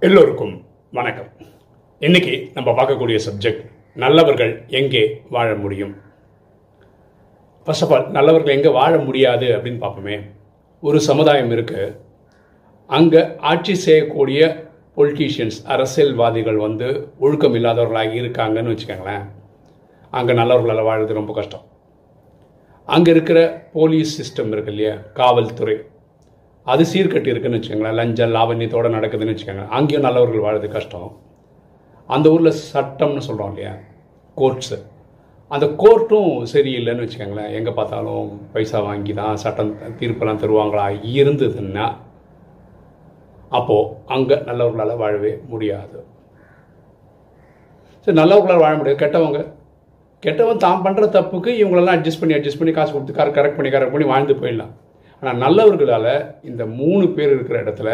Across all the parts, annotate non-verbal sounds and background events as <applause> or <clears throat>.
எல்லோருக்கும் வணக்கம். இன்னைக்கு நம்ம பார்க்கக்கூடிய சப்ஜெக்ட் நல்லவர்கள் எங்கே வாழ முடியும்? ஃபர்ஸ்ட் ஆஃப் ஆல் நல்லவர்கள் எங்கே வாழ முடியாது அப்படின்னு பார்ப்போமே. ஒரு சமுதாயம் இருக்கு. அங்கே ஆட்சி செய்யக்கூடிய பொலிட்டீஷியன்ஸ் அரசியல்வாதிகள் வந்து ஒழுக்கம் இல்லாதவர்களாக இருக்காங்கன்னு வச்சுக்கோங்களேன். அங்கே நல்லவர்களால் வாழுறது ரொம்ப கஷ்டம். அங்கே இருக்கிற போலீஸ் சிஸ்டம் இருக்கு இல்லையா? காவல்துறை. அது சீர்கட்டி இருக்குன்னு வச்சுக்கோங்களேன். லஞ்சம் லாவண்யத்தோடு நடக்குதுன்னு வச்சுக்கோங்களேன். அங்கேயும் நல்லவர்கள் வாழுறது கஷ்டம். அந்த ஊரில் சட்டம்னு சொல்கிறோம் இல்லையா? கோர்ட்ஸு. அந்த கோர்ட்டும் சரியில்லைன்னு வச்சுக்கோங்களேன். எங்கே பார்த்தாலும் பைசா வாங்கி தான் சட்டம் தீர்ப்பெல்லாம் தருவாங்களா? இருந்ததுன்னா அப்போது அங்கே நல்லவர்களால் வாழவே முடியாது. சரி நல்லவர்களால் வாழ முடியாது. கெட்டவங்க. கெட்டவன் தான் பண்ணுற தப்புக்கு இவங்களெல்லாம் அட்ஜஸ்ட் பண்ணி அட்ஜஸ்ட் பண்ணி காசு கொடுத்து கரெக்ட் பண்ணி கரெக்ட் பண்ணி வாழ்ந்து போயிடலாம். ஆனால் நல்லவர்களால் இந்த மூணு பேர் இருக்கிற இடத்துல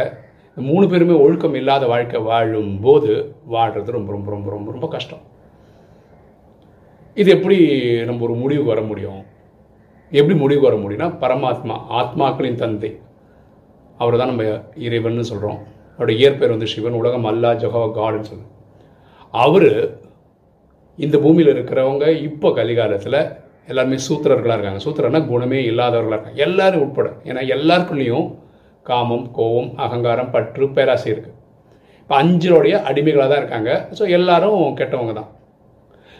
இந்த மூணு பேருமே ஒழுக்கம் இல்லாத வாழ்க்கை வாழும் போது வாழ்கிறது ரொம்ப ரொம்ப ரொம்ப ரொம்ப ரொம்ப கஷ்டம். இது எப்படி நம்ம ஒரு முடிவுக்கு வர முடியும்? எப்படி முடிவுக்கு வர முடியும்னா பரமாத்மா ஆத்மாக்களின் தந்தை. அவர் தான் நம்ம இறைவன் சொல்கிறோம் அவருடைய இயற்பெயர் வந்து சிவன் உலகம் அல்லா ஜஹோ காட்னு சொல்லுவோம் அவர் இந்த பூமியில் இருக்கிறவங்க இப்போ கலிகாலத்தில் எல்லாருமே சூத்திரர்களாக இருக்காங்க. சூத்திரன்னா குணமே இல்லாதவர்களாக இருக்காங்க. எல்லாரும் உட்பட. ஏன்னா எல்லாருக்குள்ளேயும் காமம் கோபம் அகங்காரம் பற்று பேராசை இருக்குது இப்போ அஞ்சலோடைய அடிமைகளாக தான் இருக்காங்க. ஸோ எல்லாரும் கெட்டவங்க தான்.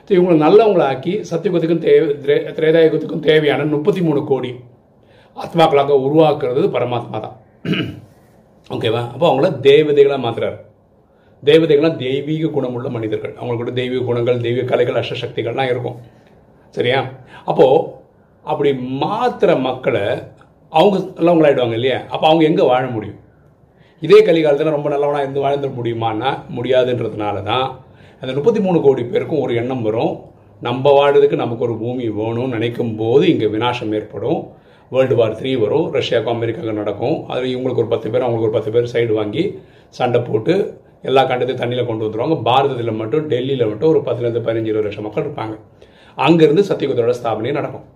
ஸோ இவங்களை நல்லவங்களை ஆக்கி சத்தியுகத்துக்கும் தேவை திரே- திரேதாயுகத்துக்கும் தேவையான முப்பத்தி மூணு கோடி ஆத்மாக்களாக உருவாக்குறது பரமாத்மா தான். <clears throat> ஓகேவா அப்போ அவங்கள தேவதைகளாக மாத்துறாரு. தேவதைகள்லாம் தெய்வீக குணமுள்ள மனிதர்கள். அவங்களுக்கு கூட தெய்வீக குணங்கள் தெய்வீக கலைகள் அஷ்டசக்திகள்லாம் இருக்கும். சரியா? அப்போது அப்படி மாத்திர மக்களை அவங்க நல்லவங்களாயிடுவாங்க இல்லையா? அப்போ அவங்க எங்கே வாழ முடியும்? இதே கலிகாலத்தில் ரொம்ப நல்லவனாக இருந்து வாழ்ந்துட முடியுமான்னா முடியாதுன்றதுனால தான் அந்த முப்பத்தி மூணு கோடி பேருக்கும் ஒரு எண்ணம் வரும். நம்ம வாடுறதுக்கு நமக்கு ஒரு பூமி வேணும்னு நினைக்கும் போது இங்கே வினாசம் ஏற்படும். வேர்ல்டு வார் த்ரீ வரும். ரஷ்யாவுக்கும் அமெரிக்காவுக்கும் நடக்கும். அதில் இவங்களுக்கு ஒரு பத்து பேர் அவங்களுக்கு ஒரு பத்து பேர் சைடு வாங்கி சண்டை போட்டு எல்லா கண்டத்தையும் தண்ணியில் கொண்டு வந்துடுவாங்க பாரதத்தில் மட்டும் டெல்லியில் மட்டும் ஒரு பத்துலேருந்து பதினஞ்சு இருபது லட்சம் மக்கள் இருப்பாங்க. அங்கேருந்து சத்தியகுதரோட ஸ்தாபனை நடக்கும்.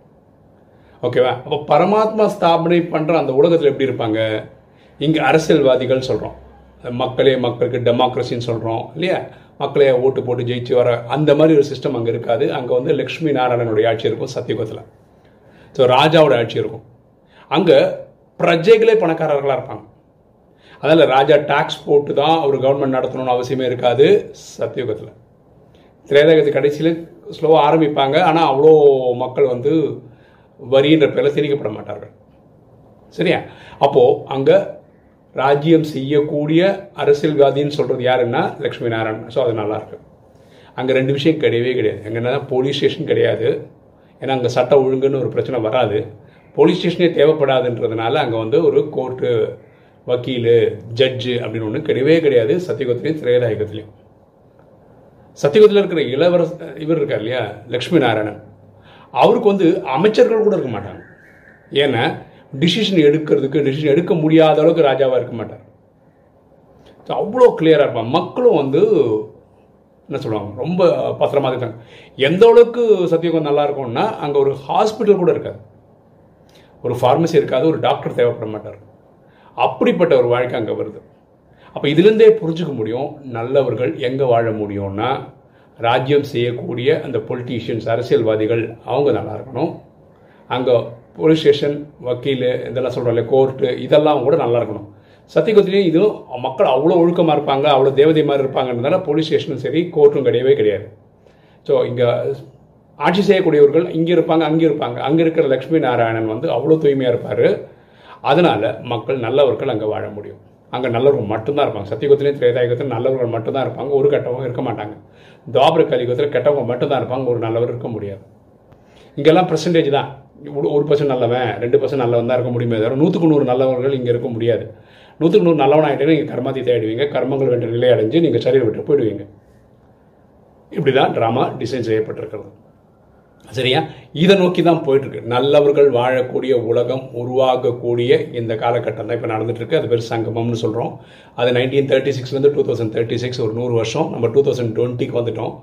ஓகேவா? அப்போ பரமாத்மா ஸ்தாபனை பண்ணுற அந்த உலகத்தில் எப்படி இருப்பாங்க? இங்கே அரசியல்வாதிகள் சொல்கிறோம் மக்களே மக்களுக்கு டெமோக்ரஸின்னு சொல்கிறோம் இல்லையா? மக்களே ஓட்டு போட்டு ஜெயிச்சு வர அந்த மாதிரி ஒரு சிஸ்டம் அங்கே இருக்காது. அங்கே வந்து லக்ஷ்மி நாராயணனுடைய ஆட்சி இருக்கும் சத்தியகுதத்தில். ஸோ ராஜாவோட ஆட்சி இருக்கும். அங்கே பிரஜைகளே பணக்காரர்களாக இருப்பாங்க. அதனால் ராஜா டாக்ஸ் போட்டு தான் ஒரு கவர்மெண்ட் நடத்தணும்னு அவசியமே இருக்காது சத்தியுகத்தில் திரேதாயகத்து கடைசியில் ஸ்லோவாக ஆரம்பிப்பாங்க. ஆனால் அவ்வளோ மக்கள் வந்து வரின்ற பேரில் திணிக்கப்பட மாட்டார்கள். சரியா? அப்போது அங்கே ராஜ்யம் செய்யக்கூடிய அரசியல்வாதின்னு சொல்கிறது யாருன்னா லக்ஷ்மி நாராயணன். ஸோ அது நல்லாயிருக்கு அங்கே ரெண்டு விஷயம் கிடையவே கிடையாது. அங்கே என்ன போலீஸ் ஸ்டேஷன் கிடையாது. ஏன்னா அங்கே சட்ட ஒழுங்குன்னு ஒரு பிரச்சனை வராது. போலீஸ் ஸ்டேஷனே தேவைப்படாதுன்றதுனால அங்கே வந்து ஒரு கோர்ட்டு வக்கீல் ஜட்ஜு அப்படின்னு ஒன்று கிடையவே கிடையாது. சத்தியகுத்திலையும் திரேதாயுகத்திலையும் சத்தியகுத்தில் இருக்கிற இளவரச இவர் இருக்கார் இல்லையா? லக்ஷ்மி நாராயணன் அவருக்கு வந்து அமைச்சர்கள் கூட இருக்க மாட்டாங்க. ஏன்னா டிசிஷன் எடுக்கிறதுக்கு டிசிஷன் எடுக்க முடியாத அளவுக்கு ராஜாவாக இருக்க மாட்டார். அவ்வளோ கிளியராக இருப்பான் மக்களும் வந்து என்ன சொல்லுவாங்க? ரொம்ப பத்திரமா இருக்காங்க. எந்த அளவுக்கு சத்தியகம் நல்லா இருக்கும்னா அங்கே ஒரு ஹாஸ்பிட்டல் கூட இருக்காது. ஒரு ஃபார்மசி இருக்காது ஒரு டாக்டர் தேவைப்பட மாட்டார். அப்படிப்பட்ட ஒரு வாழ்க்கை அங்கே வருது. அப்போ இதுலேருந்தே புரிஞ்சுக்க முடியும் நல்லவர்கள் எங்கே வாழ முடியும்னா ராஜ்யம் செய்யக்கூடிய அந்த பொலிட்டீஷியன்ஸ் அரசியல்வாதிகள் அவங்க நல்லா இருக்கணும். அங்கே போலீஸ் ஸ்டேஷன் வக்கீல் இதெல்லாம் சொல்கிறோம்ல கோர்ட்டு இதெல்லாம் கூட நல்லா இருக்கணும். சத்தியகுத்திலையும் இதுவும் மக்கள் அவ்வளோ ஒழுக்கமாக இருப்பாங்க அவ்வளோ தேவதை மாதிரி இருப்பாங்கன்றதால போலீஸ் ஸ்டேஷனும் சரி கோர்ட்டும் கிடையவே கிடையாது. ஸோ இங்கே ஆட்சி செய்யக்கூடியவர்கள் இங்கே இருப்பாங்க அங்கே இருப்பாங்க. அங்கே இருக்கிற லக்ஷ்மி நாராயணன் வந்து அவ்வளோ தூய்மையாக இருப்பார். அதனால் மக்கள் நல்லவர்கள் அங்கே வாழ முடியும். அங்கே நல்லவர்கள் மட்டும்தான் இருப்பாங்க. சத்தியகுத்திலையும் திரேதாயுகத்திலும் நல்லவர்கள் மட்டும்தான் இருப்பாங்க. ஒரு கெட்டவங்க இருக்க மாட்டாங்க. துவாபர கலியுகத்தில் கெட்டவங்க மட்டும்தான் இருப்பாங்க. ஒரு நல்லவர் இருக்க முடியாது. இங்கெல்லாம் பர்சன்டேஜ் தான். ஒரு- ஒரு பர்சன்ட் நல்லவன் ரெண்டு பர்சன்ட் நல்லவன் தான் இருக்க முடியுமே தவிர நூற்றுக்கு நூறு நல்லவர்கள் இங்கே இருக்க முடியாது. நூற்றுக்கு நூறு நல்லவனாகிட்டே நீங்கள் கர்மாத்தி தேடுவீங்க கர்மங்கள் வென்ற நிலை அடைஞ்சு நீங்கள் சரீரம் விட்டு போயிடுவீங்க. இப்படி தான் ட்ராமா டிசைன் செய்யப்பட்டிருக்கிறது. சரியா? இதை நோக்கி தான் போயிட்டு இருக்கு நல்லவர்கள் வாழக்கூடிய உலகம் உருவாகக்கூடிய இந்த காலகட்டம் தான் இப்போ நடந்துட்டு இருக்கு அது பேர் சங்கமம்னு சொல்கிறோம் அது நைன்டீன் தேர்ட்டி சிக்ஸ்லேருந்து டூ தௌசண்ட் தேர்ட்டி சிக்ஸ் ஒரு நூறு வருஷம். நம்ம டூ தௌசண்ட் டுவெண்ட்டிக்கு வந்துட்டோம்.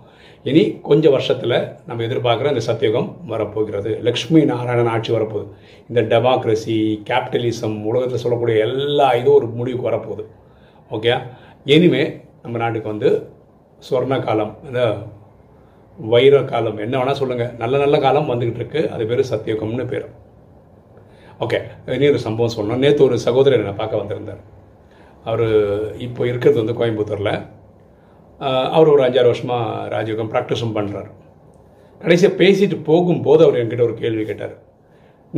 இனி கொஞ்சம் வருஷத்தில் நம்ம எதிர்பார்க்குற இந்த சத்தியுகம் வரப்போகிறது. லக்ஷ்மி நாராயணன் ஆட்சி வரப்போகுது. இந்த டெமோக்ரஸி கேபிட்டலிசம் உலகத்தில் சொல்லக்கூடிய எல்லா இதுவும் ஒரு முடிவுக்கு வரப்போகுது. ஓகே இனிமே நம்ம நாட்டுக்கு வந்து சொர்ண காலம் இந்த வைர காலம். என்ன வேணால் சொல்லுங்கள் நல்ல நல்ல காலம் வந்துக்கிட்டு இருக்கு. அது பேர் சத்தியகம்னு பேர். ஓகே இனி ஒரு சம்பவம் சொல்லணும். நேற்று ஒரு சகோதரர் என்னை பார்க்க வந்திருந்தார். அவர் இப்போ இருக்கிறது வந்து கோயம்புத்தூரில். அவர் ஒரு அஞ்சாறு வருஷமாக ராஜயோகம் ப்ராக்டிஸும் பண்ணுறாரு கடைசியாக பேசிட்டு போகும்போது அவர் என்கிட்ட ஒரு கேள்வி கேட்டார்.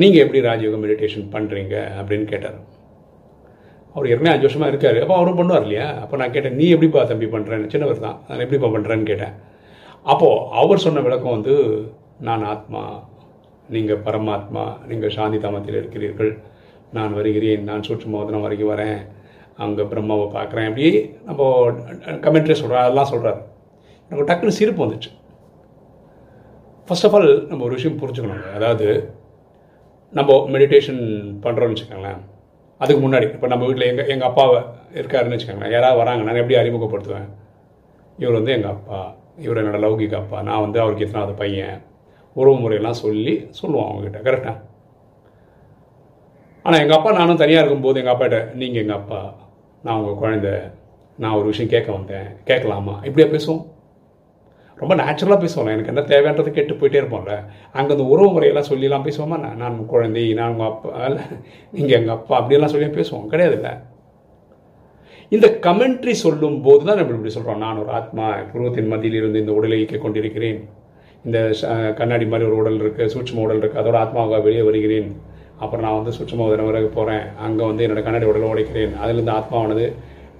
நீங்கள் எப்படி ராஜயோகம் மெடிடேஷன் பண்ணுறீங்க அப்படின்னு கேட்டார். அவர் ஏற்கனவே அஞ்சு வருஷமாக இருக்கார். அப்போ அவரும் பண்ணுவார் இல்லையா? அப்போ நான் கேட்டேன் நீ எப்படிப்பா தம்பி பண்ணுறேன்னு சின்னவர் தான். நான் எப்படிப்பா பண்ணுறேன்னு கேட்டேன். அப்போது அவர் சொன்ன விளக்கம் வந்து நான் ஆத்மா நீங்கள் பரமாத்மா நீங்கள் சாந்தி தாமத்தில் இருக்கிறீர்கள் நான் வருகிறேன் நான் சூட்சுமோதனம் வரைக்கும் வரேன் அங்கே பிரம்மாவை பார்க்குறேன் அப்படி நம்ம கமெண்ட்ரி சொல்கிறோம் அதெல்லாம் சொல்கிறாரு எனக்கு டக்குன்னு சிரிப்பு வந்துச்சு. ஃபர்ஸ்ட் ஆஃப் ஆல் நம்ம ஒரு விஷயம் புரிஞ்சுக்கணுங்க. அதாவது நம்ம மெடிடேஷன் பண்ணுறோம்னு வச்சுக்கோங்களேன். அதுக்கு முன்னாடி இப்போ நம்ம வீட்டில் எங்கள் எங்கள் அப்பாவை இருக்காருன்னு வச்சுக்கோங்களேன். யாராவது வராங்க நான் எப்படி அறிமுகப்படுத்துவேன்? இவர் வந்து எங்கள் அப்பா. இவர் என்னோடய லௌகிக அப்பா நான் வந்து அவருக்கு எத்தனாவது பையன்? உறவு முறையெல்லாம் சொல்லி சொல்லுவோம் அவங்ககிட்ட. கரெக்டாக ஆனால் எங்கள் அப்பா நானும் தனியாக இருக்கும்போது எங்கள் அப்பாட்ட நீங்கள் எங்கள் அப்பா நான் உங்கள் குழந்தை. நான் ஒரு விஷயம் கேட்க வந்தேன். கேட்கலாமா? இப்படியா பேசுவோம். ரொம்ப நேச்சுரலாக பேசுவோம்ல. எனக்கு என்ன தேவைன்றது கேட்டு போயிட்டே இருப்போம்ல. அங்கே அந்த உறவு முறையெல்லாம் சொல்லிலாம் பேசுவோமா? நான் நான் குழந்தை நான் உங்கள் அப்பா இல்லை நீங்கள் எங்கள் அப்பா அப்படியெல்லாம் சொல்லி பேசுவோம். கிடையாதுல்ல. இந்த கமெண்ட்ரி சொல்லும் போது தான் நம்ம இப்படி சொல்கிறோம் நான் ஒரு ஆத்மா புருவத்தின் மத்தியில் இருந்து இந்த உடலை இயக்கிக் கொண்டிருக்கிறேன். இந்த கண்ணாடி மாதிரி ஒரு உடல் இருக்குது சூட்சம உடல் இருக்குது அதோட ஆத்மாவாக வெளியே வருகிறேன். அப்புறம் நான் வந்து சூட்சும உதரம் வரை போகிறேன் அங்கே வந்து என்னோட கண்ணாடி உடலை உடைக்கிறேன். அதிலிருந்து ஆத்மாவானது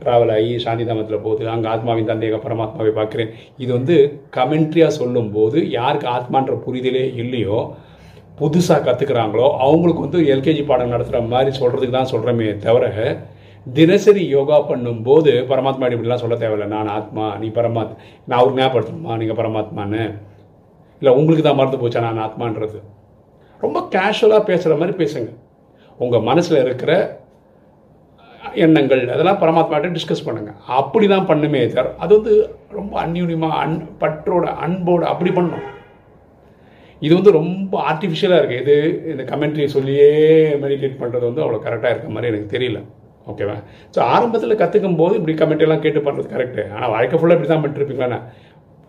ட்ராவல் ஆகி சாந்தி தாமத்தில் போகுது. அங்கே ஆத்மாவின் தந்தையாக பரமாத்மாவை பார்க்குறேன். இது வந்து கமெண்ட்ரியாக சொல்லும்போது யாருக்கு ஆத்மான்ற புரிதலே இல்லையோ புதுசாக கற்றுக்குறாங்களோ அவங்களுக்கு வந்து எல்கேஜி பாடம் நடத்துகிற மாதிரி சொல்கிறதுக்கு தான் சொல்கிறோமே தவிர தினசரி யோகா பண்ணும்போது பரமாத்மா இப்படிலாம் சொல்ல தேவையில்லை. நான் ஆத்மா நீ பரமாத் நான் அவருக்கு ஞாபகப்படுத்தணுமா? நீங்கள் பரமாத்மான்னு. இல்லை உங்களுக்கு தான் மறந்து போச்சா நான் ஆத்மான்றது? ரொம்ப கேஷுவலாக பேசுகிற மாதிரி பேசுங்க. உங்கள் மனசில் இருக்கிற எண்ணங்கள் அதெல்லாம் பரமாத்மாட்ட டிஸ்கஸ் பண்ணுங்க. அப்படி தான் பண்ணுமே தவிர அது வந்து ரொம்ப அந்யூன்யமாக அன் பற்றோட அன்போடு அப்படி பண்ணணும் இது வந்து ரொம்ப ஆர்டிஃபிஷியலாக இருக்குது இது இந்த கமெண்ட்ரி சொல்லியே மெடிடேட் பண்ணுறது வந்து அவ்வளோ கரெக்டாக இருக்க மாதிரி எனக்கு தெரியல. ஓகேவா ஸோ ஆரம்பத்தில் கற்றுக்கும் போது இப்படி comment எல்லாம் கேட்டு பண்ணுறது கரெக்டு ஆனால் வாழ்க்கை ஃபுல்லாக இப்படி தான் பண்ணிட்டுருப்பீங்களா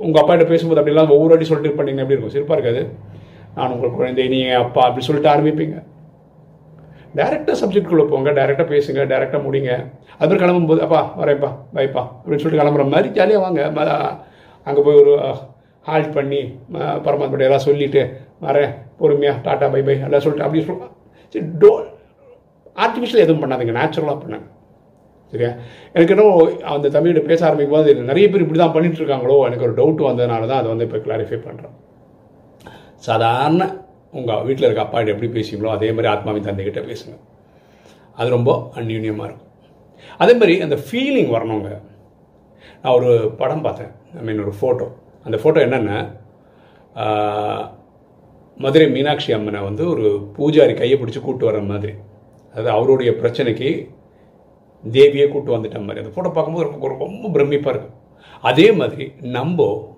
உங்கள் அப்பாட்ட பேசும்போது அப்படிலாம் ஒவ்வொரு வாட்டி சொல்லிட்டு பண்ணீங்க எப்படி இருக்கும்? சிறப்பாக இருக்காது. நான் உங்கள் குழந்தை நீங்கள் அப்பா அப்படி சொல்லிட்டு ஆரம்பிப்பீங்க. டேரெக்டாக சப்ஜெக்ட்குள்ளே போங்க. டேரெக்டாக பேசுங்க. டேரெக்டாக முடிங்க. அது கிளம்பும்போது அப்பா வரேன்ப்பா. பைப்பா அப்படின்னு சொல்லிட்டு கிளம்புற மாதிரி ஜாலியாக வாங்க. அங்கே போய் ஒரு ஹால்ட் பண்ணி ம, சொல்லிவிட்டு எல்லாம் வரேன். பொறுமையாக டாட்டா பை பை. எல்லாம் சொல்லிட்டு அப்படி சொல்லுவான் சரி டோ ஆர்டிஃபிஷியல் எதுவும் பண்ணாதீங்க நேச்சுரலாக பண்ணுங்க சரியா? எனக்கு இன்னும் அந்த தமிழை பேச ஆரம்பிக்கும் போது நிறைய பேர் இப்படி தான் பண்ணிட்டு இருக்காங்களோ எனக்கு ஒரு டவுட் வந்ததுனால தான் அதை வந்து இப்போ கிளாரிஃபை பண்ணுறேன் சாதாரண உங்கள் வீட்டில் இருக்க அப்பா எப்படி பேசுவீங்களோ அதே மாதிரி ஆத்மாவின் தந்தைகிட்ட பேசுங்க. அது ரொம்ப அந்யூன்யமாக இருக்கும். அதே மாதிரி அந்த ஃபீலிங் வரணுங்க. நான் ஒரு படம் பார்த்தேன். ஐ மீன் ஒரு ஃபோட்டோ அந்த ஃபோட்டோ என்னென்னா மதுரை மீனாட்சி அம்மனை வந்து ஒரு பூஜாரி கையை பிடிச்சி கூப்பிட்டு வர மாதிரி. அதாவது அவருடைய பிரச்சனைக்கு தேவியை கூட்டு வந்துட்ட மாதிரி. அந்த ஃபோட்டோ பார்க்கும்போது ரொம்ப ரொம்ப பிரமிப்பாக இருக்கும். அதே மாதிரி நம்ம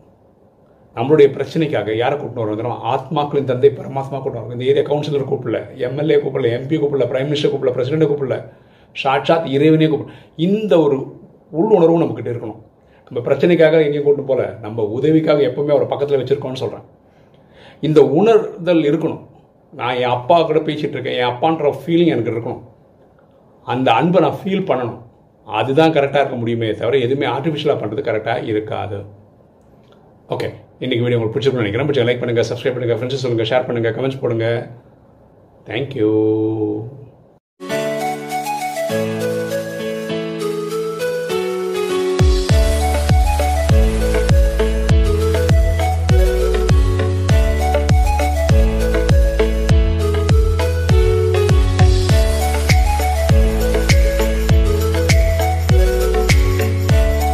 நம்மளுடைய பிரச்சனைக்காக யாரை கூப்பிட்டு வரோம் தெரியுமா? ஆத்மாக்களின் தந்தை பரமாத்மா கூப்பிட்டு வரோம் இந்த ஏரியா கவுன்சிலர் கூப்பிடல எம்எல்ஏ கூப்பிடல எம்பி கூப்பிடல பிரைம் மினிஸ்டர் கூப்பிடல பிரசிடென்ட் கூப்பிடல சாட்சாத் இறைவனே கூப்பிடல. இந்த ஒரு உள் உணர்வும் நம்மக்கிட்ட இருக்கணும். நம்ம பிரச்சனைக்காக எங்கேயும் கூட்டு போகல நம்ம உதவிக்காக எப்பவுமே அவரை பக்கத்தில் வச்சுருக்கோம்னு சொல்கிறேன் இந்த உணர்தல் இருக்கணும். நான் என் அப்பா கூட பேசிகிட்டு இருக்கேன். என் அப்பான்ற ஃபீலிங் எனக்கு இருக்கணும். அந்த அன்பை நான் ஃபீல் பண்ணணும். அதுதான் கரெக்டாக இருக்க முடியுமே தவிர எதுவுமே ஆர்டிஃபிஷியலாக பண்ணுறது கரெக்டாக இருக்காது. ஓகே இன்னைக்கு வீடியோ உங்களுக்கு பிடிச்சிருக்கும்னு நினைக்கிறேன். பிடிச்ச லைக் பண்ணுங்கள் சப்ஸ்கிரைப் பண்ணுங்கள் ஃப்ரெண்ட்ஸ் சொல்லுங்கள் ஷேர் பண்ணுங்கள் கமெண்ட்ஸ் போடுங்க. தேங்க்யூ